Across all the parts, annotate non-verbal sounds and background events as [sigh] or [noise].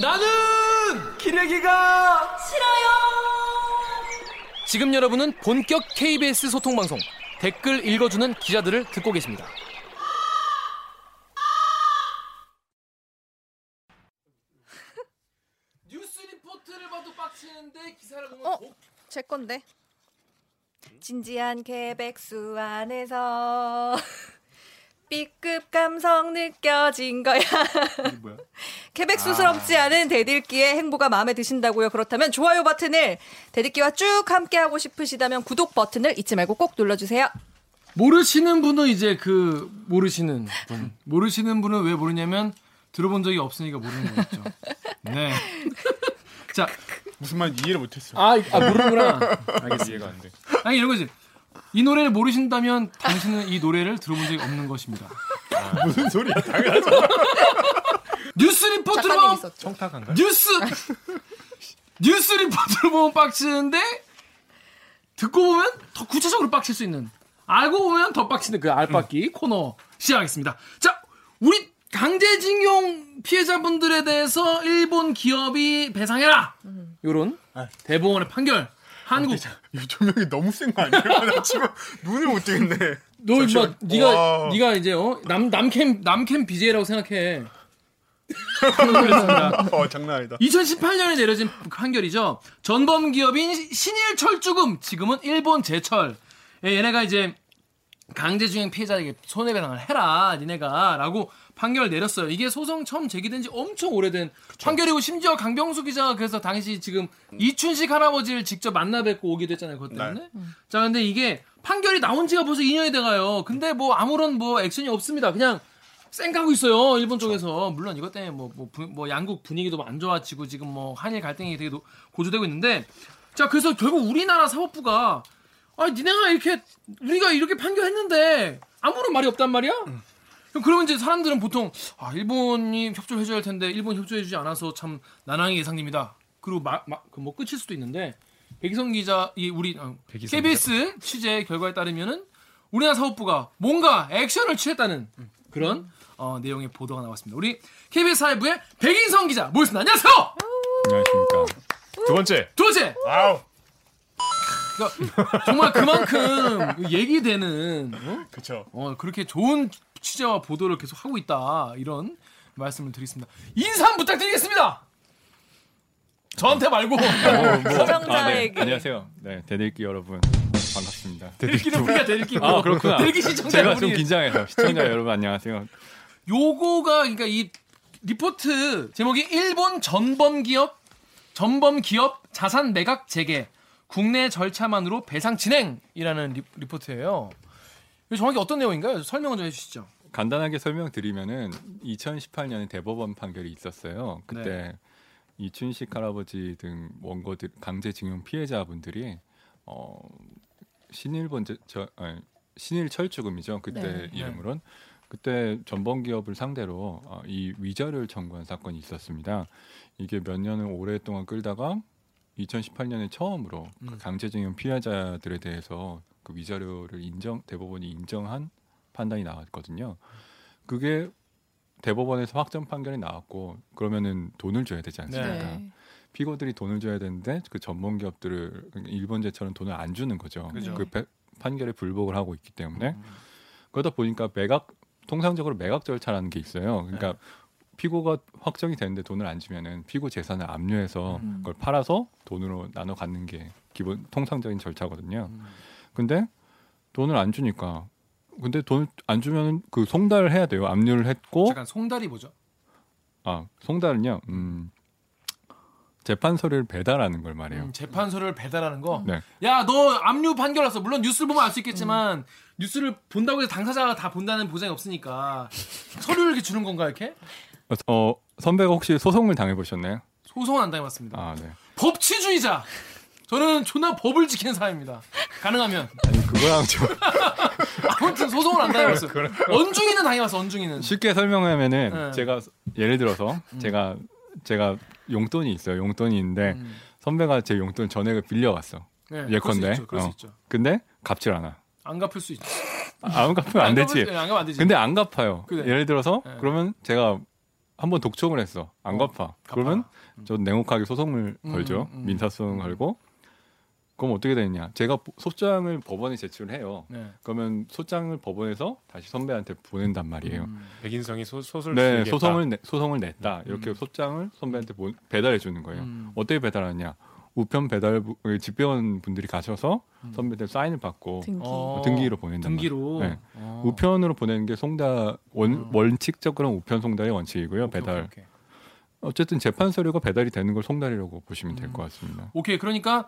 나는 기레기가 싫어요. 지금 여러분은 본격 KBS 소통 방송 댓글 읽어주는 기자들을 듣고 계십니다. [laughs] 뉴스 리포트를 봐도 빡치는데 기사를 보면 어? 제 건데. 진지한 계백수 안에서 [laughs] B급 감성 느껴진 거야. 뭐야? [laughs] 계백수스럽지 않은 대들기의 행보가 마음에 드신다고요? 그렇다면 좋아요 버튼을 대들기와 쭉 함께 하고 싶으시다면 구독 버튼을 잊지 말고 꼭 눌러주세요. 모르시는 분은 이제 그 모르시는 분 모르시는 분은 왜 모르냐면 들어본 적이 없으니까 모르는 거겠죠. 네. [laughs] 자, 무슨 말인지 이해를 못했어. 아, 아 모르는구나. 알겠어 이해가 안 돼. 아니 이런 거지. 이 노래를 모르신다면 당신은 이 노래를 들어본 적이 없는 것입니다. 무슨 소리야? 당연하죠. [laughs] 뉴스 리포트로 보면. 청탁한가? 뉴스 뉴스 리포트로 보면 빡치는데 듣고 보면 더 구체적으로 빡칠 수 있는 알고 보면 더 빡치는 그 알빡기 코너 시작하겠습니다. 자, 우리 강제징용 피해자분들에 대해서 일본 기업이 배상해라. 요런 아. 대법원의 판결. 한국 이 조명이 너무 센 거 아니야? [laughs] 나 지금 눈을 못 뜨겠네. 너 임마. 네가 와. 네가 이제 어? 남 남캠 남캠 BJ라고 생각해. 어 장난 아니다. 2018년에 내려진 판결이죠. 전범 기업인 신일 철주금 지금은 일본 제철. 예, 얘네가 이제 강제징용 피해자에게 손해배상을 해라, 니네가라고 판결을 내렸어요. 이게 소송 처음 제기된 지 엄청 오래된 판결이고 심지어 강병수 기자가 그래서 당시 지금 이춘식 할아버지를 직접 만나 뵙고 오기도 했잖아요. 그것 때문에. 자, 근데 이게 판결이 나온 지가 벌써 2년이 돼가요. 근데 뭐 아무런 뭐 액션이 없습니다. 그냥 쌩가고 있어요. 일본 쪽에서. 물론 이것 때문에 뭐, 뭐, 부- 뭐 양국 분위기도 안 좋아지고 지금 뭐 한일 갈등이 되게 노- 고조되고 있는데 자, 그래서 결국 우리나라 사법부가 아, 니네가 이렇게 우리가 이렇게 판결했는데 아무런 말이 없단 말이야? 그럼 그러면 이제 사람들은 보통 아, 일본이 협조를 해줘야 할 텐데 일본 협조해주지 않아서 참 난항의 예상입니다. 그리고 뭐 끝일 수도 있는데 백이성 기자 이 우리 어, KBS 취재 결과에 따르면은 우리나라 사법부가 뭔가 액션을 취했다는 그런 어, 내용의 보도가 나왔습니다. 우리 KBS 사회부의 백인성 기자 모였습니다. 안녕하세요. 안녕하십니까. 두 번째. 두 번째 아우. 그러니까 정말 그만큼 얘기되는 어? 그쵸. 어, 그렇게 좋은 취재와 보도를 계속 하고 있다 이런 말씀을 드리겠습니다. 인사 부탁드리겠습니다. 저한테 말고 시청자에게. 네. 안녕하세요. 네, 댓읽기 여러분 반갑습니다. 댓읽기는 우리가 댓읽기고 아 그렇구나. 댓읽기 시청자 제가 좀 긴장해서 시청자 여러분 안녕하세요. 요거가 그러니까 이 리포트 제목이 일본 전범 기업 전범 기업 자산 매각 재개 국내 절차만으로 배상 진행이라는 리, 리포트예요. 이거 정확히 어떤 내용인가요? 설명을 좀 해주시죠. 간단하게 설명드리면은 2018년에 대법원 판결이 있었어요. 그때 네. 이춘식 할아버지 등 원고들 강제징용 피해자분들이 어 신일본 제- 저 아니, 신일 철주금이죠. 그때 네. 이름으론 그때 전범 기업을 상대로 어, 이 위자료를 청구한 사건이 있었습니다. 이게 몇 년을 오랫동안 끌다가 2018년에 처음으로 그 음. 강제징용 피해자들에 대해서 그 위자료를 인정 대법원이 인정한 판단이 나왔거든요. 그게 대법원에서 확정 판결이 나왔고 그러면은 돈을 줘야 되지 않습니까? 네. 피고들이 돈을 줘야 되는데 그 전문 기업들을 일본 제철은 돈을 안 주는 거죠. 그죠. 그 배- 판결에 불복을 하고 있기 때문에 음. 그러다 보니까 매각 통상적으로 매각 절차라는 게 있어요. 그러니까 네. 피고가 확정이 되는데 돈을 안 주면은 피고 재산을 압류해서 음. 그걸 팔아서 돈으로 나눠 갖는 게 기본 통상적인 절차거든요. 음. 근데 돈을 안 주니까 근데 돈을 안 주면 그 송달을 해야 돼요. 압류를 했고 잠깐 송달이 뭐죠? 아 송달은요. 음, 재판서를 배달하는 걸 말해요. 음, 재판서를 배달하는 거. 네. 야, 너 압류 판결 났어. 물론 뉴스를 보면 알 수 있겠지만 뉴스를 본다고 해서 당사자가 다 본다는 보장이 없으니까 서류를 이렇게 주는 건가 이렇게? 어 선배가 혹시 소송을 당해 보셨나요? 소송은 안 당해봤습니다. 아 네. 법치주의자. 저는 존나 법을 지키는 사람입니다. 가능하면 아니 그거랑 좀 [laughs] 아무튼 소송을 안 당해봤어요. 언중이는 당해봤어. 언중이는. 쉽게 설명하면은 네. 제가 예를 들어서 제가 제가 용돈이 있어요. 용돈이 있는데 음. 선배가 제 용돈 전액을 빌려갔어. 네, 예컨대. 그럴 수 있죠. 어. 있죠. 근데 갚질 않아. 안 갚을 수 있죠. 아, 안 갚으면 안 갚을 되지. 수- 안 갚으면 안 되지. 근데 안 갚아요. 그래. 예를 들어서 네. 그러면 제가 한번 독촉을 했어. 안 갚아. 그러면 저 냉혹하게 소송을 음, 걸죠. 음. 민사소송 걸고. 그럼 어떻게 되느냐? 제가 보- 소장을 법원에 제출해요. 네. 그러면 소장을 법원에서 다시 선배한테 보낸단 말이에요. 음. 백인성이 소, 소설 네, 쓰겠다. 소송을 내, 소송을 냈다. 이렇게 소장을 선배한테 보- 배달해 주는 거예요. 음. 어떻게 배달하냐? 우편 배달 부- 집배원 분들이 가셔서 음. 선배들 사인을 받고 등기. 어, 등기로 보낸단 등기로. 네. 어. 우편으로 보내는 게 송달 원, 음. 원칙적으로는 우편 송달의 원칙이고요. 오케이, 배달. 오케이, 오케이. 어쨌든 재판 서류가 배달이 되는 걸 송달이라고 보시면 음. 될것 같습니다. 오케이 그러니까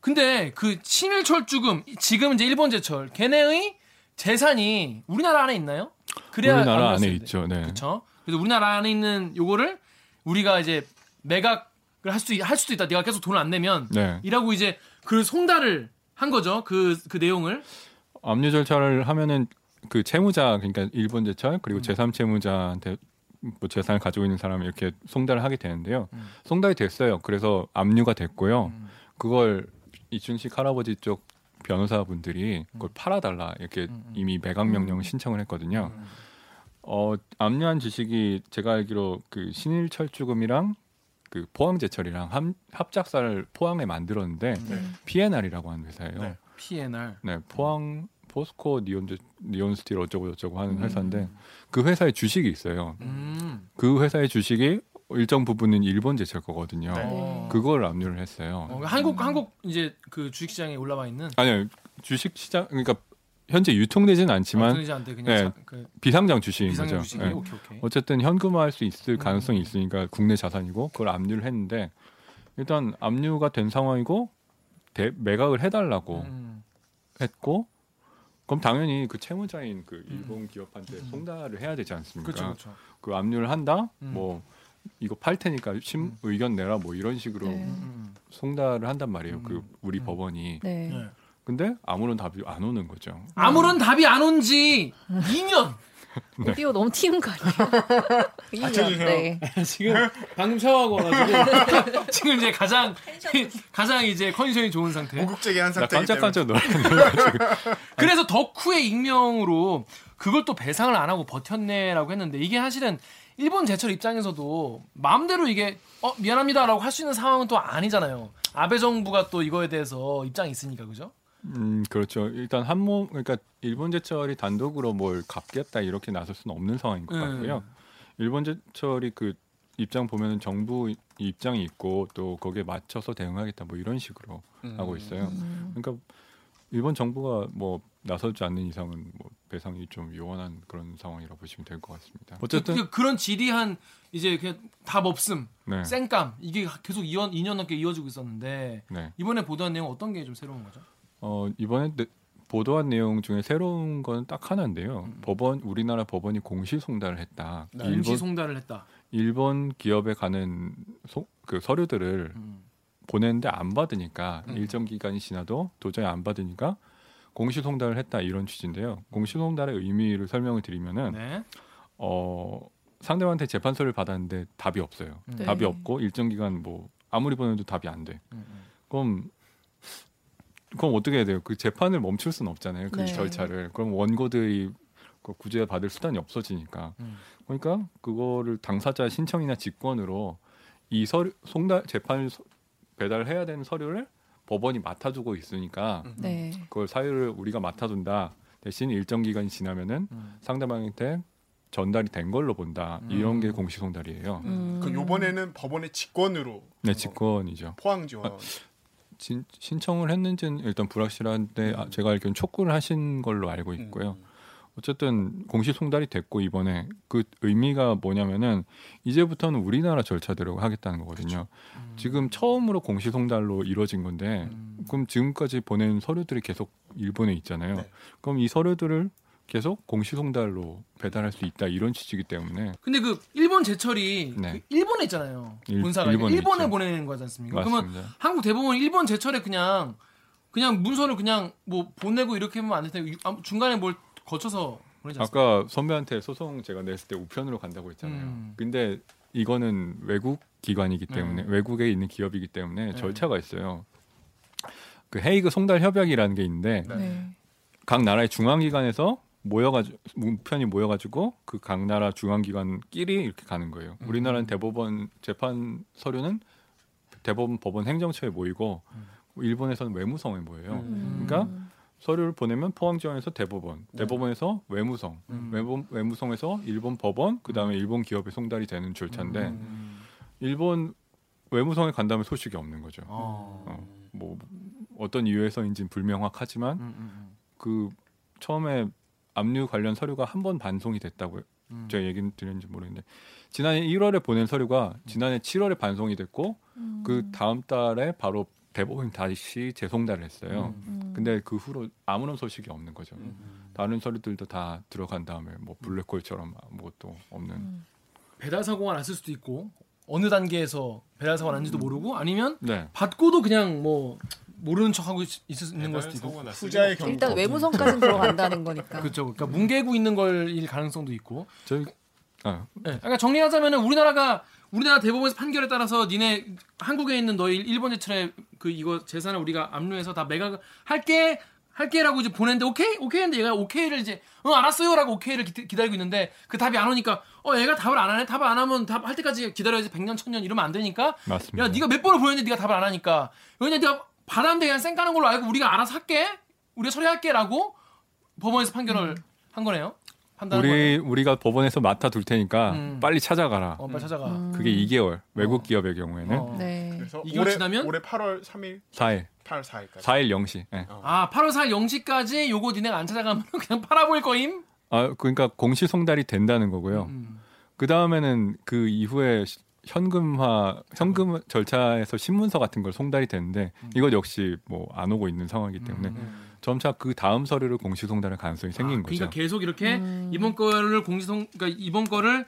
근데 그 친일철주금 지금 이제 일본 제철 걔네의 재산이 우리나라 안에 있나요? 그래야 우리나라 안 안에. 있죠. 네. 그렇죠. 그래서 우리나라 안에 있는 요거를 우리가 이제 매각을 할 수 할 수도 있다. 내가 계속 돈을 안 내면 네. 이라고 이제 그 송달을 한 거죠. 그 그 내용을. 압류 절차를 하면은 그 채무자 그러니까 일본 제철 그리고 음. 제3 채무자한테 뭐 재산을 가지고 있는 사람이 이렇게 송달을 하게 되는데요. 음. 송달이 됐어요. 그래서 압류가 됐고요. 음. 그걸 이춘식 할아버지 쪽 변호사분들이 그걸 팔아달라 이렇게 음, 음. 이미 매각 명령을 신청을 했거든요. 어 압류한 주식이 제가 알기로 그 신일철주금이랑 그 포항제철이랑 합, 합작사를 포항에 만들었는데 네. P&R이라고 하는 회사예요. 네. PNR. 네, 포항 포스코 니온 Nippon Steel 어쩌고 저쩌고 하는 음. 회사인데 그 회사의 주식이 있어요. 음. 그 회사의 주식이 일정 부분은 일본 제철 거거든요. 네. 어. 그걸 압류를 했어요. 어, 한국 한국 이제 그 주식 시장에 올라와 있는 아니요, 주식 시장 그러니까 현재 유통되지는 않지만 않대 그냥 네, 자, 그 비상장 주식인 비상장 거죠. 네. 오케이 오케이. 어쨌든 현금화할 수 있을 음. 가능성이 있으니까 국내 자산이고 그걸 압류를 했는데 일단 압류가 된 상황이고 대, 매각을 해달라고 음. 했고 그럼 당연히 그 채무자인 그 일본 기업한테 송달을 해야 되지 않습니까? 그렇죠 그렇죠. 그 압류를 한다. 음. 뭐 이거 팔 테니까 심 음. 의견 내라 뭐 이런 식으로 네. 음. 송달을 한단 말이에요. 음. 그 우리 음. 법원이. 네. 네. 근데 아무런 답이 안 오는 거죠. 아무런 답이 안 온지 2년. 오디오 너무 튀는 거 아니에요? [laughs] 받쳐주세요. 네. [laughs] 지금 방금 샤워하고 와가지고 [laughs] 지금 이제 가장 가장 이제 컨디션이 좋은 상태. 고급지게 한나 상태이기 때문에 깜짝깜짝 놀랐는데 그래서 덕후의 익명으로 그걸 또 배상을 안 하고 버텼네라고 했는데 이게 사실은 일본 제철 입장에서도 마음대로 이게 어 미안합니다라고 할 수 있는 상황은 또 아니잖아요. 아베 정부가 또 이거에 대해서 입장이 있으니까 그죠? 음 그렇죠. 일단 한모 그러니까 일본 제철이 단독으로 뭘 갚겠다 이렇게 나설 수는 없는 상황인 것 음. 같고요. 일본 제철이 그 입장 보면은 정부 입장이 있고 또 거기에 맞춰서 대응하겠다 뭐 이런 식으로 음. 하고 있어요. 음. 그러니까 일본 정부가 뭐 나서지 않는 이상은 뭐 배상이 좀 요원한 그런 상황이라고 보시면 될 것 같습니다. 어쨌든 그, 그 런 지리한 이제 그냥 답 없음, 네, 쌩감 이게 계속 2년, 2년 넘게 이어지고 있었는데 네. 이번에 보도한 내용 어떤 게 좀 새로운 거죠? 어 이번에 네- 보도한 내용 중에 새로운 건 딱 하나인데요. 음. 법원 우리나라 법원이 공시 송달을 했다. 공시 일본 송달을 했다. 일본 기업에 가는 소, 그 서류들을 음. 보냈는데 안 받으니까 음. 일정 기간이 지나도 도저히 안 받으니까 공시 송달을 했다 이런 취지인데요. 공시 송달의 의미를 설명을 드리면은 네. 어 상대방한테 재판서를 받았는데 답이 없어요. 음. 네. 답이 없고 일정 기간 뭐 아무리 보내도 답이 안 돼. 음, 음. 그럼 그럼 어떻게 해야 돼요? 그 재판을 멈출 수는 없잖아요. 그 네. 절차를. 그럼 원고들이 그 구제 받을 수단이 없어지니까. 음. 그러니까 그거를 당사자 신청이나 직권으로 이 서류 송달 재판을 소- 배달해야 되는 서류를 법원이 맡아주고 있으니까 음. 네. 그걸 사유를 우리가 맡아둔다. 대신 일정 기간이 지나면은 음. 상대방한테 전달이 된 걸로 본다. 이런 게 음. 공시 송달이에요. 음. 그 요번에는 법원의 직권으로 네, 어, 직권이죠. 포항 지원 진- 신청을 했는지는 일단 불확실한데 아, 제가 알기로는 촉구를 하신 걸로 알고 있고요. 음. 어쨌든 공시 송달이 됐고 이번에 그 의미가 뭐냐면은 이제부터는 우리나라 절차대로 하겠다는 거거든요. 음. 지금 처음으로 공시 송달로 이루어진 건데 음. 그럼 지금까지 보낸 서류들이 계속 일본에 있잖아요. 네. 그럼 이 서류들을 계속 공시 송달로 배달할 수 있다 이런 취지이기 때문에 근데 그 일본 제철이 네. 그 일본에 있잖아요. 일- 본사가 일본에 일본에. 보내는 거지 않습니까? 그러면 맞습니다. 한국 대법원 일본 제철에 그냥 그냥 문서를 그냥 뭐 보내고 이렇게 하면 안 되는데 중간에 뭘 거쳐서 보내지 않습니까? 아까 선배한테 소송 제가 냈을 때 우편으로 간다고 했잖아요. 음. 근데 이거는 외국 기관이기 때문에 네. 외국에 있는 기업이기 때문에 네. 절차가 있어요. 그 헤이그 송달 협약이라는 게 있는데 네. 네. 각 나라의 중앙 기관에서 모여가지고 우편이 모여가지고 그 각 나라 중앙기관끼리 이렇게 가는 거예요. 음. 우리나라는 대법원 재판 서류는 대법원 법원 행정처에 모이고 일본에서는 외무성에 모여요. 음. 그러니까 서류를 보내면 포항지원에서 대법원, 네. 대법원에서 외무성, 음. 외부, 외무성에서 일본 법원, 그 다음에 일본 기업에 송달이 되는 절차인데 음. 일본 외무성에 간 다음에 소식이 없는 거죠. 어. 어, 뭐 어떤 이유에서인지 불명확하지만 음, 음, 그 처음에 압류 관련 서류가 한 번 반송이 됐다고 음. 제가 얘기 드렸는지 모르겠는데 지난해 1월에 보낸 서류가 지난해 7월에 반송이 됐고 그 다음 달에 바로 대법원이 다시 재송달을 했어요. 음. 근데 그 후로 아무런 소식이 없는 거죠. 음. 다른 서류들도 다 들어간 다음에 뭐 블랙홀처럼 아무것도 없는. 음. 배달 사고가 났을 수도 있고 어느 단계에서 배달 사고가 났는지도 모르고 아니면 네. 받고도 그냥 뭐 모르는 척하고 있- 있는 걸 수도 있고 후자의 경우 일단 외무성까지 들어간다는 거니까. [laughs] 그렇죠. 그러니까 뭉개고 있는 걸일 가능성도 있고. 저희 아, 네. 그러니까 정리하자면은 우리나라가 우리나라 대법원에서 판결에 따라서 니네 한국에 있는 너희 일본 제철에 그 이거 재산을 우리가 압류해서 다 매각 할게 할게라고 이제 보냈는데 오케이 오케이 했는데 얘가 오케이를 이제 응 알았어요라고 오케이를 기, 기다리고 있는데 그 답이 안 오니까 어 얘가 답을 안 하네 답을 안 하면 답 할 때까지 기다려야지 100년 1000년 이러면 안 되니까 맞습니다. 야 네가 몇 번을 보냈는데 네가 답을 안 하니까 그냥 네가 받았는데 그냥 쌩 까는 걸로 알고 우리가 알아서 할게 우리가 처리할게라고 법원에서 판결을 한 거네요 우리 우리가 법원에서 맡아 둘 테니까 음. 빨리 찾아가라. 어, 빨리 찾아가. 그게 2개월 외국 기업의 경우에는 어. 네. 그래서 이걸 올해 지나면? 올해 8월 3일, 4일, 8월 4일까지. 4일 0시. 예. 아, 8월 4일 0시까지 요거 니네가 안 찾아가면 [laughs] 그냥 팔아볼 거임? 아 그러니까 공시 송달이 된다는 거고요. 음. 그 다음에는 그 이후에 시- 현금화 현금 절차에서 신문서 같은 걸 송달이 되는데 이것 역시 뭐 안 오고 있는 상황이기 때문에 음. 점차 그 다음 서류를 공시 송달할 가능성이 생긴 아, 거죠. 그러니까 계속 이렇게 음. 이번 거를 공지송 그러니까 이번 거를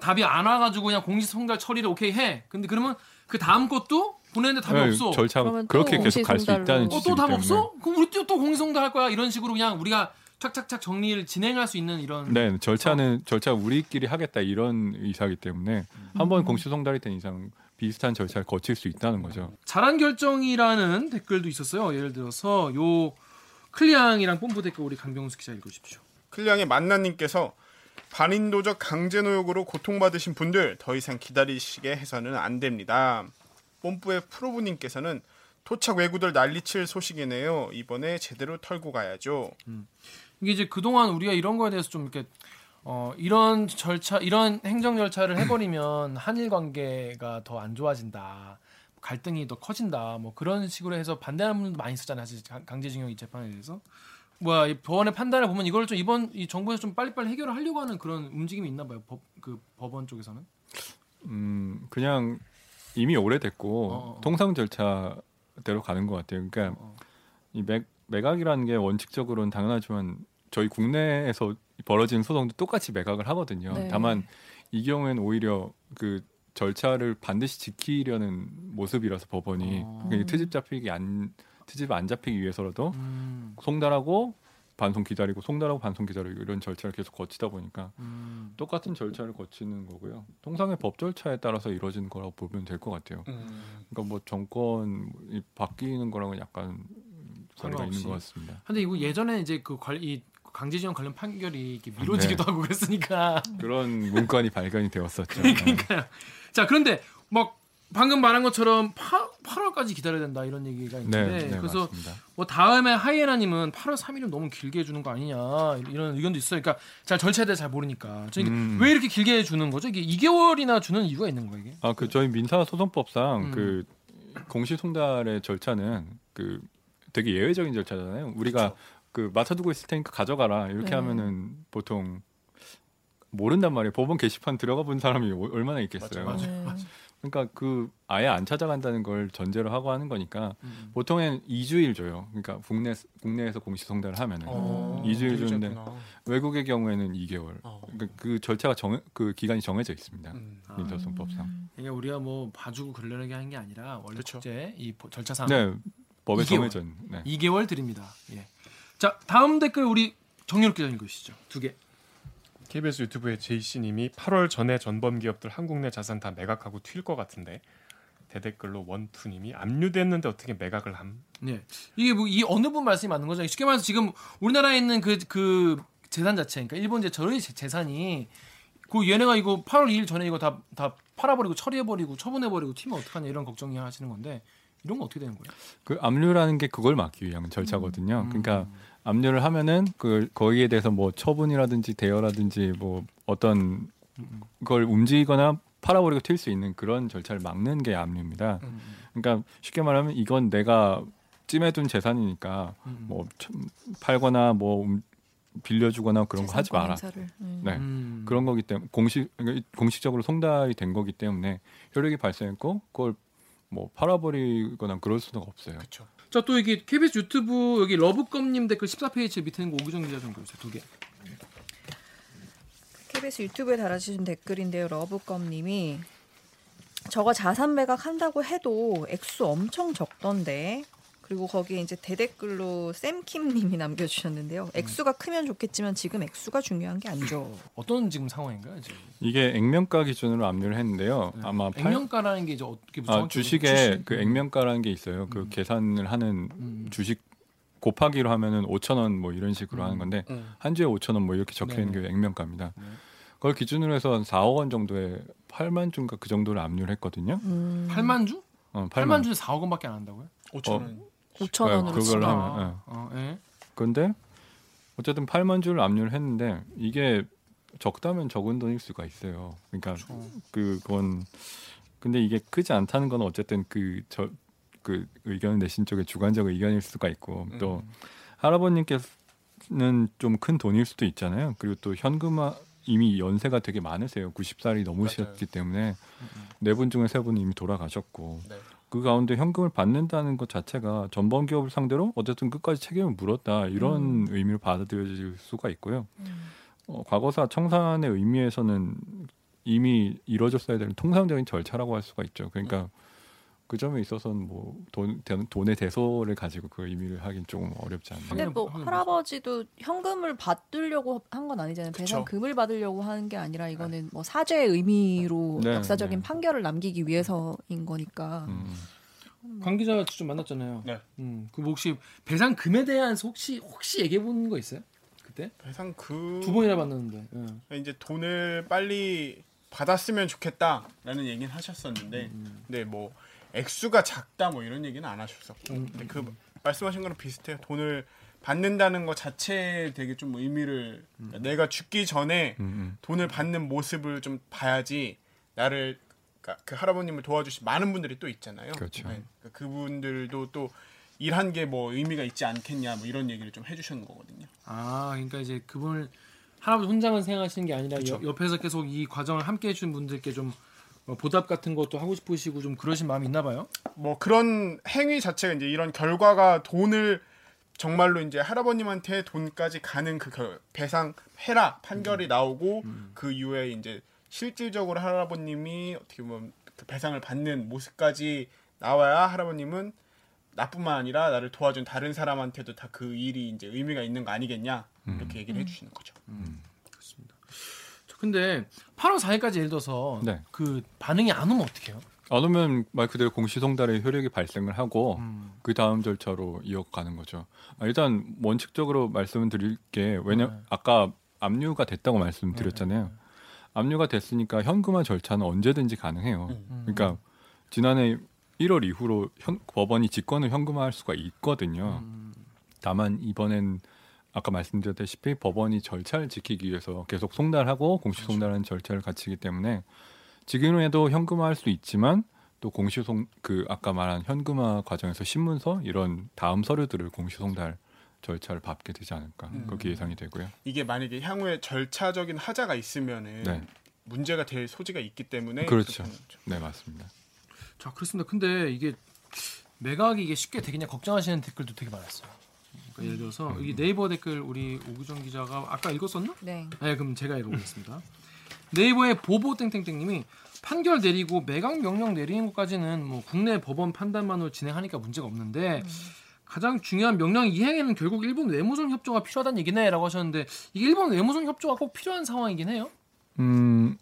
답이 안 와가지고 그냥 공지송달 처리를 오케이 해. 근데 그러면 그 다음 것도 보냈는데 답이 네, 없어. 또 그렇게 계속 갈수 공시 있다는. 어, 취지이기 또답 때문에. 없어? 그럼 우리 또, 또 공지송달 할 거야. 이런 식으로 그냥 우리가 착착착 정리를 진행할 수 있는 이런. 네, 어. 절차는 절차 우리끼리 하겠다 이런 의사이기 때문에 음. 한번 공시 송달이 된 이상 비슷한 절차를 거칠 수 있다는 거죠. 잘한 결정이라는 댓글도 있었어요. 예를 들어서 요 클리앙이랑 뽐뿌 댓글 우리 강병수 기자 읽어주십시오. 클리앙의 만나님께서 반인도적 강제노역으로 고통받으신 분들 더 이상 기다리시게 해서는 안 됩니다. 뽐뿌의 프로브님께서는 토착 외구들 난리칠 소식이네요. 이번에 제대로 털고 가야죠. 이게 이제 그동안 우리가 이런 거에 대해서 좀 이렇게 어 이런 절차 이런 행정 절차를 [clears throat] 해버리면 한일 관계가 더 안 좋아진다. 갈등이 더 커진다. 뭐 그런 식으로 해서 반대하는 분들도 많이 있었잖아요. 사실 강- 강제징용 이 재판에 대해서. 뭐야 이 법원의 판단을 보면 이걸 좀 이번 이 정부에서 좀 빨리빨리 해결을 하려고 하는 그런 움직임이 있나 봐요. 법 그 법원 쪽에서는. 음, 그냥 이미 오래됐고 어, 어. 통상 절차 대로 가는 것 같아요. 그러니까 어. 이 맥, 매각이라는 게 원칙적으로는 당연하지만 저희 국내에서 벌어지는 소송도 똑같이 매각을 하거든요. 네. 다만 이 경우에는 오히려 그 절차를 반드시 지키려는 모습이라서 법원이 어. 그러니까 이 트집 잡히기 안 트집 안 잡히기 위해서라도 음, 송달하고 반송 기다리고 송달하고 반송 기다리고 이런 절차를 계속 거치다 보니까 음. 똑같은 절차를 거치는 거고요. 통상의 법 절차에 따라서 이루어지는 거라고 보면 될 것 같아요. 그러니까 뭐 정권이 바뀌는 거랑은 약간 거리가 있는. 것 같습니다. 근데 이거 예전에 이제 그 관, 이 강제징용 관련 판결이 이렇게 미뤄지기도 네. 하고 그랬으니까 [laughs] 그런 문건이 발견이 되었었죠. [laughs] 그러니까요. 자, 그런데 막 방금 말한 것처럼 8, 8월까지 기다려야 된다 이런 얘기가 있는데 네, 네, 그래서 맞습니다. 뭐 다음에 하이에나님은 8월 3일은 너무 길게 해주는 거 아니냐 이런 의견도 있어요. 그러니까 잘 절차에 대해 잘 모르니까 저희 음. 왜 이렇게 길게 해주는 거죠? 이게 2개월이나 주는 이유가 있는 거예요 이게? 아, 그 저희 민사 소송법상 음. 그 공시 송달의 절차는 그 되게 예외적인 절차잖아요. 우리가 그 맡아두고 있을 테니까 가져가라 이렇게 네. 하면은 보통 모른단 말이에요. 법원 게시판 들어가 본 사람이 오- 얼마나 있겠어요. 맞아, 네. 그러니까 그 아예 안 찾아간다는 걸 전제로 하고 하는 거니까 음. 보통엔 2주일 줘요. 그러니까 국내 국내에서 공시 송달을 하면은 어, 이주일 되게 주는데 짧구나. 외국의 경우에는 2개월. 어. 그러니까 그 절차가 정 그 기간이 정해져 있습니다. 음. 민사소송법상. 이게 우리가 뭐 봐주고 그러려게 한게 아니라 원래 그쵸. 국제 이 보- 절차상 네, 법에 2개월. 정해져 있는. 네. 2개월 드립니다. 예. 자 다음 댓글 우리 정유롭 기자 읽으시죠. 두 개. KBS 유튜브에 제이씨님이 8월 전에 전범 기업들 한국 내 자산 다 매각하고 튈 것 같은데 대댓글로 원투님이 압류됐는데 어떻게 매각을 함? 네. 이게 뭐 이 어느 분 말씀이 맞는 거죠? 쉽게 말해서 지금 우리나라에 있는 그그 재산 자체, 그러니까 일본 제철의 재- 재산이 그 얘네가 이거 8월 2일 전에 이거 다 다 팔아버리고 처리해버리고 처분해버리고 튀면 어떡하냐 이런 걱정이 하시는 건데 이런 거 어떻게 되는 거예요? 그 압류라는 게 그걸 막기 위한 절차거든요. 음. 그러니까 압류를 하면은 그 거기에 대해서 뭐 처분이라든지 대여라든지 뭐 어떤 걸 움직이거나 팔아버리고 튈 수 있는 그런 절차를 막는 게 압류입니다. 음. 그러니까 쉽게 말하면 이건 내가 찜해둔 재산이니까 음. 뭐 참- 팔거나 뭐 움- 빌려주거나 그런 거 하지 마라. 음. 네. 음. 그런 거기 때문에 공식 그러니까 공식적으로 송달이 된 거기 때문에 효력이 발생했고 그걸 뭐 팔아버리거나 그럴 수는 없어요. 그렇죠. 자, 또 여기 KBS 유튜브 여기 러브껌님 댓글 14페이지 밑에 있는 거 오규정 기자 좀 보세요. 두 개. KBS 유튜브에 달아주신 댓글인데요. 러브껌님이 저거 자산 매각 한다고 해도 액수 엄청 적던데. 그리고 거기에 이제 대댓글로 샘킴님이 남겨주셨는데요. 액수가 크면 좋겠지만 지금 액수가 중요한 게 아니죠. 어떤 지금 상황인가요, 지금? 이게 액면가 기준으로 압류를 했는데요. 아마 팔- 액면가라는 게 이제 어떻게 아, 주식에 주식? 그 액면가라는 게 있어요. 그 음. 계산을 하는 음. 주식 곱하기로 하면은 5천 원 뭐 이런 식으로 하는 건데 음. 한 주에 5천 원 뭐 이렇게 적혀 있는 네네. 게 액면가입니다. 네. 그걸 기준으로 해서 한 4억 원 정도에 8만 주인가 그 정도를 압류를 했거든요. 음, 8만 주? 어, 8만 주에 4억 원밖에 안 한다고요? 5천 원. 5천 네, 원으로 그걸로 치면 하면, 예. 아, 어, 예. 그런데 어쨌든 8만 주를 압류를 했는데 이게 적다면 적은 돈일 수가 있어요. 그러니까 그건 근데 이게 크지 않다는 건 어쨌든 그저그 의견을 내신 쪽의 주관적 의견일 수가 있고 또 할아버님께서는 좀 큰 돈일 수도 있잖아요. 그리고 또 현금화 이미 연세가 되게 많으세요. 90살이 넘으셨기 때문에 네 분 중에 세 분이 이미 돌아가셨고 네. 그 가운데 현금을 받는다는 것 자체가 전범 기업을 상대로 어쨌든 끝까지 책임을 물었다 이런 의미로 받아들여질 수가 있고요. 어, 과거사 청산의 의미에서는 이미 이루어졌어야 되는 통상적인 절차라고 할 수가 있죠. 그러니까 그 점에 있어서는 뭐 돈, 돈의 대소를 가지고 그 의미를 하긴 조금 어렵지 않나요? 근데 뭐 확인- 할아버지도 현금을 받으려고 한 건 아니잖아요. 그쵸. 배상금을 받으려고 하는 게 아니라 이거는 뭐 사죄의 의미로 네, 역사적인 네. 판결을 남기기 위해서인 거니까. 음. 관 기자 좀 만났잖아요. 네. 음, 그 혹시 배상금에 대한 혹시 혹시 얘기해 본 거 있어요? 그때 배상 그두 번이나 받는데. 예. 이제 돈을 빨리 받았으면 좋겠다라는 얘기는 하셨었는데 근데 뭐 액수가 작다 뭐 이런 얘기는 안 하셨었고 근데 그 말씀하신 거랑 비슷해요 돈을 받는다는 것 자체에 되게 좀 의미를 그러니까 내가 죽기 전에 음, 음. 돈을 받는 모습을 좀 봐야지 나를 그러니까 그 할아버님을 도와주신 많은 분들이 또 있잖아요. 그렇죠. 그러니까 그분들도 또 일한 게 뭐 의미가 있지 않겠냐 뭐 이런 얘기를 좀 해주시는 거거든요. 아, 그러니까 이제 그분을 할아버지 혼자만 생각하시는 게 아니라. 여- 옆에서 계속 이 과정을 함께 해주신 분들께 좀 어, 보답 같은 것도 하고 싶으시고 좀 그러신 마음이 있나 봐요. 뭐 그런 행위 자체가 이제 이런 결과가 돈을 정말로 이제 할아버님한테 돈까지 가는 그 결- 배상 해라 판결이 나오고 그 이후에 이제 실질적으로 할아버님이 어떻게 보면 그 배상을 받는 모습까지 나와야 할아버님은 나뿐만 아니라 나를 도와준 다른 사람한테도 다 그 일이 이제 의미가 있는 거 아니겠냐? 이렇게 얘기를 해주시는 거죠. 저 근데 8월 4일까지 예를 들어서 네. 그 반응이 안 오면 어떡해요? 안 오면 말 그대로 공시송달의 효력이 발생을 하고 음. 그 다음 절차로 이어가는 거죠. 아, 일단 원칙적으로 말씀을 드릴 게 왜냐 네. 아까 압류가 됐다고 말씀드렸잖아요. 압류가 됐으니까 현금화 절차는 언제든지 가능해요. 음. 그러니까 지난해 1월 이후로 현- 법원이 직권을 현금화할 수가 있거든요. 음. 다만 이번엔 아까 말씀드렸다시피 법원이 절차를 지키기 위해서 계속 송달하고 공시 송달하는 절차를 갖추기 때문에 지금에도 현금화할 수 있지만 또 공시 송 그 아까 말한 현금화 과정에서 신문서 이런 다음 서류들을 공시 송달 절차를 밟게 되지 않을까 음. 그렇게 예상이 되고요. 이게 만약에 향후에 절차적인 하자가 있으면은 네. 문제가 될 소지가 있기 때문에 그렇죠. 네 맞습니다. 자, 그렇습니다. 근데 이게 매각이 이게 쉽게 되겠냐 걱정하시는 댓글도 되게 많았어요. 그러니까 예를 들어서 이 네이버 댓글 우리 오구정 기자가 아까 읽었었나? 네. 네, 그럼 제가 읽어보겠습니다. 네이버의 보보 땡땡땡님이 판결 내리고 매각 명령 내리는 것까지는 뭐 국내 법원 판단만으로 진행하니까 문제가 없는데 가장 중요한 명령 이행에는 결국 일본 외무성 협조가 필요하다는 얘기네라고 하셨는데 이게 일본 외무성 협조가 꼭 필요한 상황이긴 해요. 음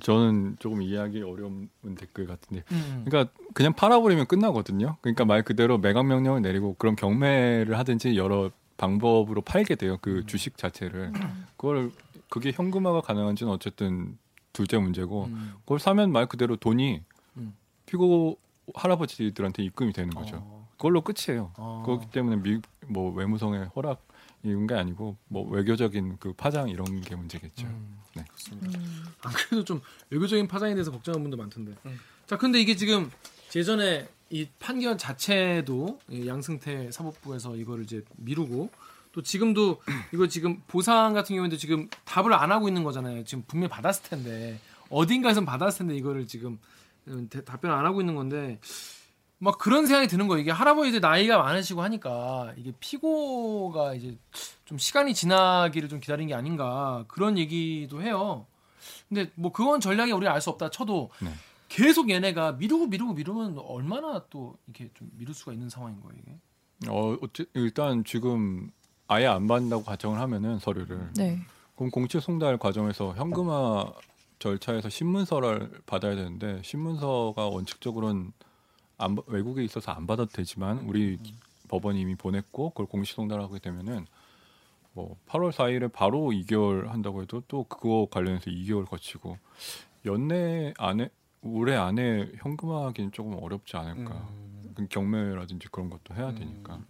저는 조금 이해하기 어려운 댓글 같은데 음. 그러니까 그냥 팔아버리면 끝나거든요. 그러니까 말 그대로 매각 명령을 내리고 그럼 경매를 하든지 여러 방법으로 팔게 돼요. 그 주식 자체를 그걸 그게 현금화가 가능한지는 어쨌든 둘째 문제고 음. 그걸 사면 말 그대로 돈이 음. 피고 할아버지들한테 입금이 되는 거죠. 어. 그걸로 끝이에요. 어. 그렇기 때문에 미, 뭐 외무성의 허락 이런 게 아니고 뭐 외교적인 그 파장 이런 게 문제겠죠. 음. 네. 그렇습니다. 음. 안 그래도 좀 외교적인 파장에 대해서 걱정하는 분도 많던데. 음. 자, 근데 이게 지금 예전에 이 판결 자체도 이 양승태 사법부에서 이거를 이제 미루고 또 지금도 이거 지금 보상 같은 경우에도 지금 답을 안 하고 있는 거잖아요. 지금 분명히 받았을 텐데 어딘가에선 받았을 텐데 이거를 지금 음, 대- 답변을 안 하고 있는 건데 막 그런 생각이 드는 거예요. 이게 할아버지들 나이가 많으시고 하니까 이게 피고가 이제 좀 시간이 지나기를 좀 기다린 게 아닌가 그런 얘기도 해요. 근데 뭐 그건 전략이 우리가 알 수 없다 쳐도 네. 계속 얘네가 미루고 미루고 미루면 얼마나 또 이렇게 좀 미룰 수가 있는 상황인 거예요 이게. 어, 어째, 일단 지금 아예 안 받는다고 가정을 하면은 서류를 네. 그럼 공채 송달 과정에서 현금화 절차에서 신문서를 받아야 되는데 신문서가 원칙적으로는 안, 받- 외국에 있어서 안 받아도 되지만 우리 법원이 이미 보냈고 그걸 공식 송달하게 되면은 뭐 8월 4일에 바로 2개월 한다고 해도 또 그거 관련해서 2개월 거치고 연내 안에 올해 안에 현금화하기는 조금 어렵지 않을까. 음. 그 경매라든지 그런 것도 해야 되니까.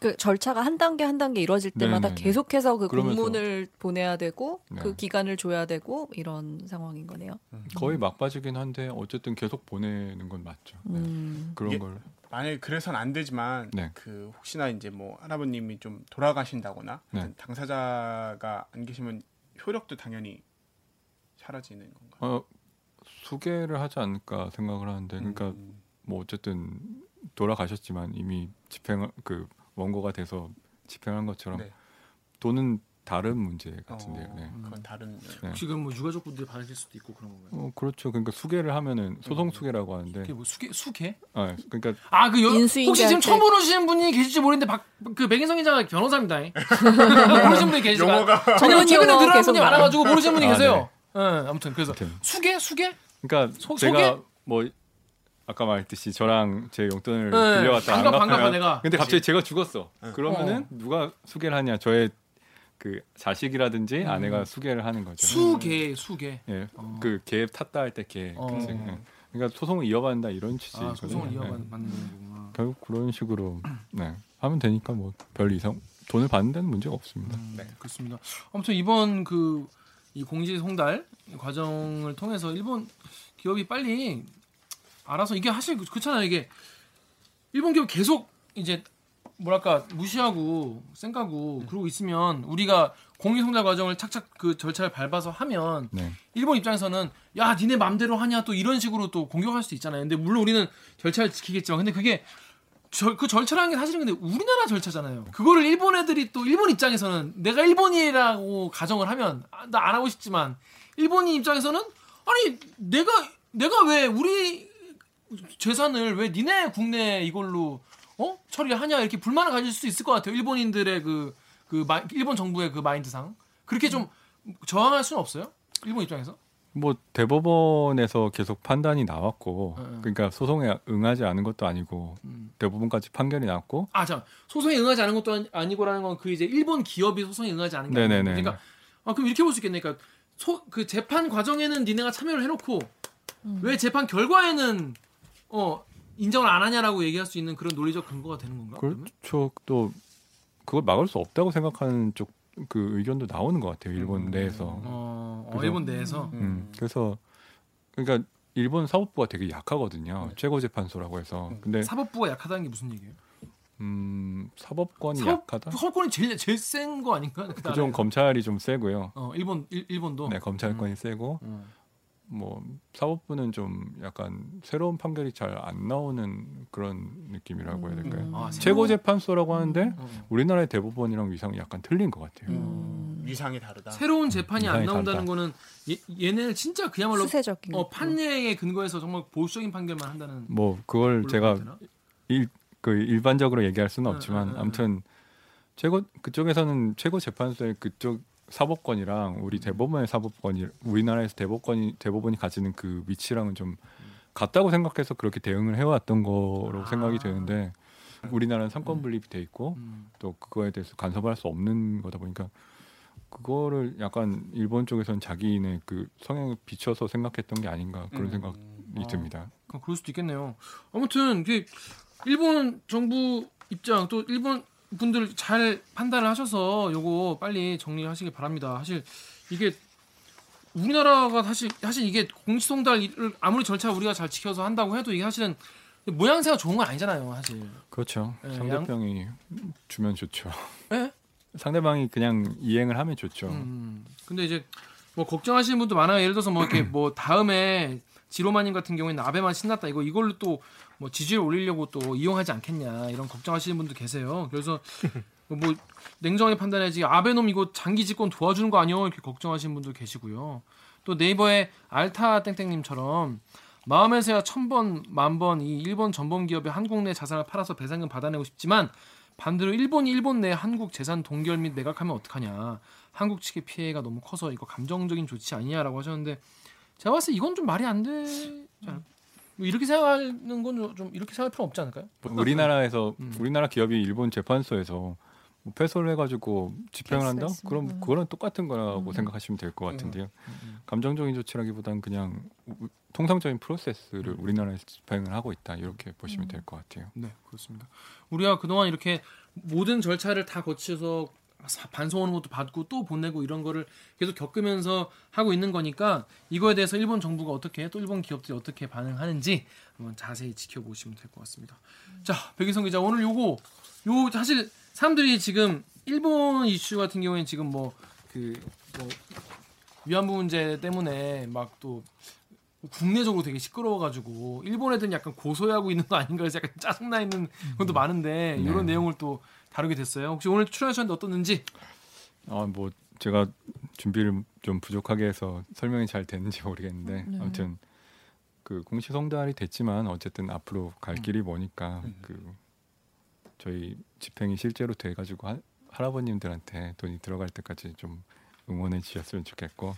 그 절차가 한 단계 한 단계 이루어질 때마다 네네네. 계속해서 그 그러면서- 공문을 보내야 되고 네. 그 기간을 줘야 되고 이런 상황인 거네요. 거의 막바지긴 한데 어쨌든 계속 보내는 건 맞죠. 네. 음. 그런 걸 만약에 그래서는 안 되지만 네. 그 혹시나 이제 뭐 할아버님이 좀 돌아가신다거나 네. 당사자가 안 계시면 효력도 당연히 사라지는 건가요? 어, 수개를 하지 않을까 생각을 하는데 그러니까 음. 뭐 어쨌든 돌아가셨지만 이미 집행 그 원고가 돼서 집행한 것처럼 네. 돈은 다른 문제 같은데요. 어, 네. 그건 다른 네. 지금 뭐 유가족 분들이 받으실 수도 있고 그런 건가요? 어, 그렇죠. 그러니까 수개를 하면은 소송 수개라고 하는데, 그게 뭐 수개 수개? 아, 그러니까 아그 인수인계 혹시 지금 처음 보시는 분이 계실지 모르는데 박, 그 백인성 기자가 변호사입니다. [laughs] 모르시는 분이 계시가 용어가 전문 최근에 계속 분이 많아가지고 모르시는 분이 아, 계세요. 예, 아무튼 그래서. 수개 수개? 그러니까 소- 제가 소개? 뭐 아까 말했듯이 저랑 제 용돈을 네, 빌려갔다 안 반갑, 반갑아, 갚으면 내가. 근데 갑자기 제가 죽었어. 네. 그러면은 누가 수개를 하냐? 저의 그 자식이라든지 음. 아내가 수개를 하는 거죠. 수개 수개. 예, 어. 그개 탔다 할때 개. 어. 그치? 예. 그러니까 소송을 이어받는다 이런 취지거든요. 아 소송을 예. 이어받는 거구나. 결국 그런 식으로 네, 하면 되니까 뭐 별 이상 돈을 받는 데는 문제가 없습니다. 음, 네. 그렇습니다. 아무튼 이번 그 이 공지 송달 과정을 통해서 일본 기업이 빨리 알아서 이게 사실 그- 그렇잖아요. 이게 일본 기업 계속 이제 뭐랄까 무시하고 쌩까고 그러고 있으면 우리가 송달 과정을 착착 그 절차를 밟아서 하면 네. 일본 입장에서는 야 니네 맘대로 하냐 또 이런 식으로 또 공격할 수도 있잖아요. 근데 물론 우리는 절차를 지키겠지만 근데 그게 절, 그 절차라는 게 사실은 근데 우리나라 절차잖아요. 그거를 일본 애들이 또 일본 입장에서는 내가 일본이라고 가정을 하면 아, 나안 하고 싶지만 일본인 입장에서는 아니 내가 내가 왜 우리 재산을 왜 니네 국내 이걸로 어 처리를 하냐 이렇게 불만을 가질 수 있을 것 같아요. 일본인들의 그, 그 마, 일본 정부의 그 마인드상 그렇게 좀 저항할 수는 없어요. 일본 입장에서. 뭐 대법원에서 계속 판단이 나왔고 응, 응. 그러니까 소송에 응하지 않은 것도 아니고 음. 대부분까지 판결이 났고 아, 자 소송에 응하지 않은 것도 아니- 아니고라는 건 그 이제 일본 기업이 소송에 응하지 않은 게. 네네네. 그러니까 아 그럼 이렇게 볼 수 있겠네. 그러니까 소, 그 재판 과정에는 니네가 참여를 해놓고 음. 왜 재판 결과에는 어 인정을 안 하냐라고 얘기할 수 있는 그런 논리적 근거가 되는 건가? 그렇죠. 또 그걸 막을 수 없다고 생각하는 쪽 그 의견도 나오는 것 같아요. 일본 음. 내에서. 어, 어, 일본 내에서 음. 그래서 그러니까 일본 사법부가 되게 약하거든요. 네. 최고재판소라고 해서. 음. 근데 사법부가 약하다는 게 무슨 얘기예요? 음, 사법권이 사법- 약하다. 헌권이 제일 제일 센 거 아닌가? 그 그좀 검찰이 좀 세고요. 어 일본 일, 일본도. 네, 검찰권이 세고 음. 뭐 사법부는 좀 약간 새로운 판결이 잘 안 나오는 그런 느낌이라고 해야 될까요? 음. 아, 새로운- 최고 재판소라고 하는데 어. 우리나라의 대법원이랑 위상이 약간 틀린 것 같아요. 음. 위상이 다르다. 새로운 재판이 안 나온다는 다르다. 거는 얘, 얘네는 진짜 그야말로 수세적인 어, 거. 판례에 근거해서 정말 보수적인 판결만 한다는 뭐 그걸 제가 되나? 일, 그 일반적으로 얘기할 수는 응, 없지만 아무튼 최고 그쪽에서는 최고 재판소의 그쪽 사법권이랑 우리 대법원의 사법권이 우리나라에서 대법권이 대법원이 가지는 그 위치랑은 좀 같다고 생각해서 그렇게 대응을 해왔던 거로 아. 생각이 되는데 우리나라는 상권 분립이 돼 있고 음. 또 그거에 대해서 간섭을 할 수 없는 거다 보니까 그거를 약간 일본 쪽에서는 자기네 그 성향에 비춰서 생각했던 게 아닌가 그런 음. 생각이 아. 듭니다. 그럴 수도 있겠네요. 아무튼 이게 일본 정부 입장 또 일본 분들 잘 판단을 하셔서 요거 빨리 정리하시길 바랍니다. 사실 이게 우리나라가 사실 사실 이게 공시송달을 아무리 절차 우리가 잘 지켜서 한다고 해도 이게 사실은 모양새가 좋은 건 아니잖아요, 사실. 그렇죠. 예, 상대방이 주면 좋죠. 예? 상대방이 그냥 이행을 하면 좋죠. 음. 근데 이제 뭐 걱정하시는 분도 많아요. 예를 들어서 뭐 이렇게 뭐 다음에 지로마님 같은 경우에는 아베만 신났다 이거 이걸로 또 뭐 지지를 올리려고 또 이용하지 않겠냐 이런 걱정하시는 분도 계세요. 그래서 [laughs] 뭐 냉정하게 판단해야지 아베놈 이거 장기 집권 도와주는 거 아니요 이렇게 걱정하시는 분도 계시고요. 또 네이버에 알타 땡땡님처럼 마음에서야 천번 만번 이 일본 전범 기업의 한국 내 자산을 팔아서 배상금 받아내고 싶지만 반대로 일본이 일본 내 한국 재산 동결 및 매각하면 어떡하냐. 한국 측의 피해가 너무 커서 이거 감정적인 조치 아니냐라고 하셨는데 제가 봤을 때 이건 좀 말이 안 되지 않을까? 뭐 이렇게 생각하는 건 좀 이렇게 생각할 필요 없지 않을까요? 뭐 우리나라에서 음. 우리나라 기업이 일본 재판소에서 뭐 패소를 해가지고 집행을 한다? 그럼 음. 그거는 똑같은 거라고 음. 생각하시면 될것 음. 같은데요. 감정적인 조치라기보단 그냥 우- 통상적인 프로세스를 우리나라에서 집행을 하고 있다 이렇게 보시면 될 것 같아요. 네, 그렇습니다. 우리가 그동안 이렇게 모든 절차를 다 거쳐서 사- 반송 오는 것도 받고 또 보내고 이런 거를 계속 겪으면서 하고 있는 거니까 이거에 대해서 일본 정부가 어떻게 또 일본 기업들이 어떻게 반응하는지 한번 자세히 지켜보시면 될 것 같습니다. 자, 백인성 기자 오늘 요거 요 사실 사람들이 지금 일본 이슈 같은 경우에는 지금 뭐 그 뭐 위안부 문제 때문에 막 또 국내적으로 되게 시끄러워가지고 일본 애들은 약간 고소하고 있는 거 아닌가 해서 약간 짜증나 있는 것도 많은데 이런 네. 내용을 또 다루게 됐어요. 혹시 오늘 출연하셨는데 어떻는지? 아 뭐 제가 준비를 좀 부족하게 해서 설명이 잘 됐는지 모르겠는데 네. 아무튼 그 공시 성달이 됐지만 어쨌든 앞으로 갈 길이 뭐니까 그 저희 집행이 실제로 돼가지고 하, 할아버님들한테 돈이 들어갈 때까지 좀 응원해 주셨으면 좋겠고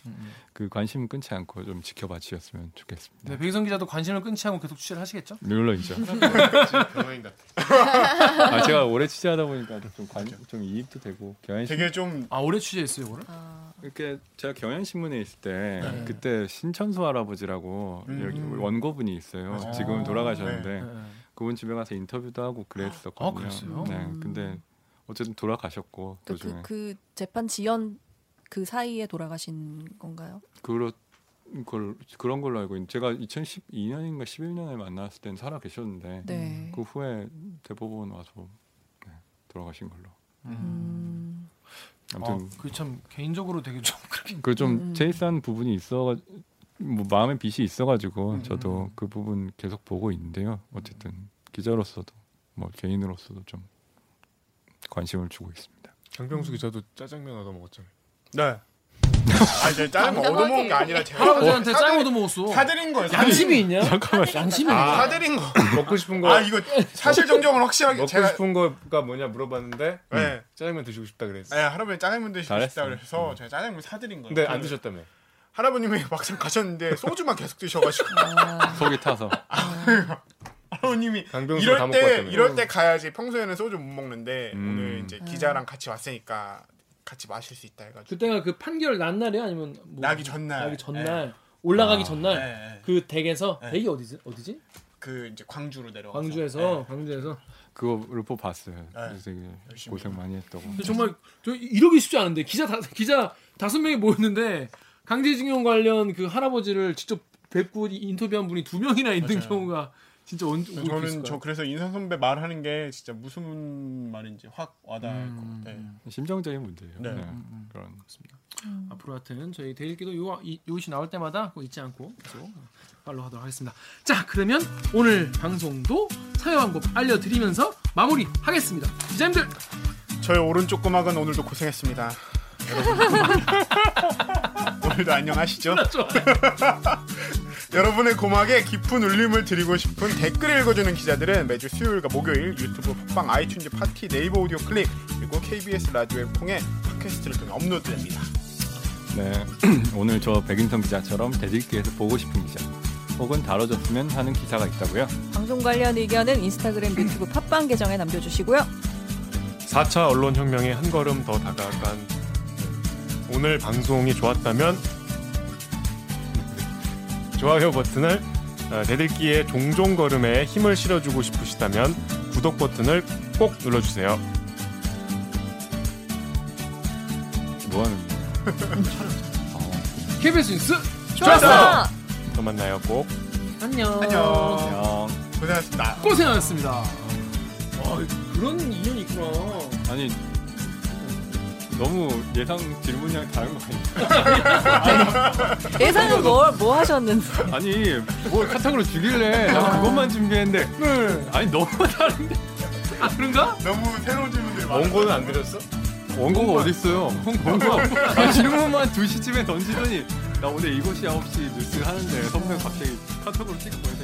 그 관심 끊지 않고 좀 지켜봐 주셨으면 좋겠습니다. 네, 백희성 기자도 관심을 끊지 않고 계속 취재를 하시겠죠? 물론이죠. [laughs] 변호인 같아. [laughs] 아 제가 오래 취재하다 보니까 좀, 관, 좀 이입도 되고 경향신 되게 좀 아 오래 취재했어요, 이거를? 아, 이렇게 제가 경향신문에 있을 때 네. 그때 신천수 할아버지라고 음. 여기 원고분이 있어요. 아. 지금 돌아가셨는데 네. 그분 집에 가서 인터뷰도 하고 그랬었거든요. 아, 그랬어요? 네, 음. 근데 어쨌든 돌아가셨고 그, 도중에 그, 그 재판 지연 그 사이에 돌아가신 건가요? 그렇 걸 그런 걸로 알고 있는 제가 2012년인가 11년에 만났을 땐 살아 계셨는데 네. 그 후에 대법원 와서 네, 돌아가신 걸로. 음, 아무튼 아, 그참 개인적으로 되게 좀 [laughs] 그렇게 그좀 음. 제이스한 부분이 있어 뭐 마음에 빚이 있어가지고 음. 저도 그 부분 계속 보고 있는데요. 어쨌든 기자로서도 뭐 개인으로서도 좀 관심을 주고 있습니다. 강병수 기자도 짜장면 얻어 먹었잖아요. 네. 저 짜장면 당당하게. 얻어먹은 게 아니라 제가 할아버지한테 사드린- 짱 얻어 먹었어. 사드린 거예요. 양심이 있냐? 잠깐만. 양심이 있냐? 아, 사드린 거. 먹고 싶은 거 아 이거 사실 정정을 확실하게 먹고 제가 싶은 거가 뭐냐 물어봤는데 네. 짜장면 드시고 싶다 그랬어. 네, 할아버지 짜장면 드시고 싶다 잘했어. 그래서 제가 짜장면 사드린 거예요. 근데 안 드셨다며. 할아버님이 막상 가셨는데 소주만 계속 드셔가지고 아, 속이 타서 할아버님이 강병수 다 이럴 때. 이럴 때 가야지 평소에는 소주 못 먹는데 음. 오늘 이제 기자랑 같이 왔으니까 같이 마실 수 있다 해가지고 그때가 그 판결 난 날이야 아니면 뭐 나기 전날 나기 전날 올라가기 아. 전날 네, 네. 그 댁에서 네. 댁이 어디지? 어디지? 그 이제 광주로 내려가서 광주에서 네. 광주에서 그거 르포 봤어요. 네. 그래서 되게 열심히. 고생 많이 했다고. 근데 정말 저 이러기 쉽지 않은데 기자 다, 기자 다섯 명이 모였는데 강제징용 관련 그 할아버지를 직접 뵙고 인터뷰한 분이 두 명이나 있는 맞아요. 경우가 진짜 언, 어디 저는 있을까요? 저 그래서 인상 선배 말하는 게 진짜 무슨 말인지 확 와닿을 음, 것 같아요. 심정적인 문제예요. 네. 네. 음, 음. 그런 음. 앞으로 하여튼 저희 댓읽기도 요, 이- 요 이슈 나올 때마다 꼭 잊지 않고 계속 follow 하도록 하겠습니다. 자 그러면 오늘 방송도 참여 방법 알려드리면서 마무리하겠습니다. 기자님들 저희 오른쪽 고막은 오늘도 고생했습니다. 여러분. [laughs] 오늘도 안녕하시죠? [laughs] 여러분의 고막에 깊은 울림을 드리고 싶은 댓글 읽어주는 기자들은 매주 수요일과 목요일 유튜브 팟빵 아이튠즈 팟티 네이버 오디오 클립 그리고 KBS 라디오를 통해 팟캐스트를 통해 업로드됩니다. 네. [clears throat] 오늘 저 백인성 기자처럼 대들기에서 보고 싶은 기자 혹은 다뤄졌으면 하는 기사가 있다고요. 방송 관련 의견은 인스타그램, 유튜브, 팟빵 계정에 남겨주시고요. 4차 언론혁명에 한 걸음 더 다가간 오늘 방송이 좋았다면 좋아요 버튼을 어, 대들기의 종종 걸음에 힘을 실어주고 싶으시다면 구독 버튼을 꼭 눌러주세요. 뭐 하는? 어, KBS [laughs] 뉴스 좋았어! 또 만나요 꼭. 안녕. 안녕. 안녕. 고생하셨습니다. 고생하셨습니다. 와 그런 인연이 있구나. 아니 너무 예상 질문이랑 다른 거 아니야? [laughs] 예상은 뭘, 뭐 하셨는지. 아니 뭘 카톡으로 주길래 난 그것만 준비했는데 네. 아니 너무 다른데 아 그런가? 너무 새로운 질문들 많아. 원고는 안 드렸어? 원고가 어디 있어요? 원고 아, 질문만 2 시쯤에 던지더니 나 오늘 7시 9시 뉴스 하는데 선배 갑자기 카톡으로 찍어 보내더니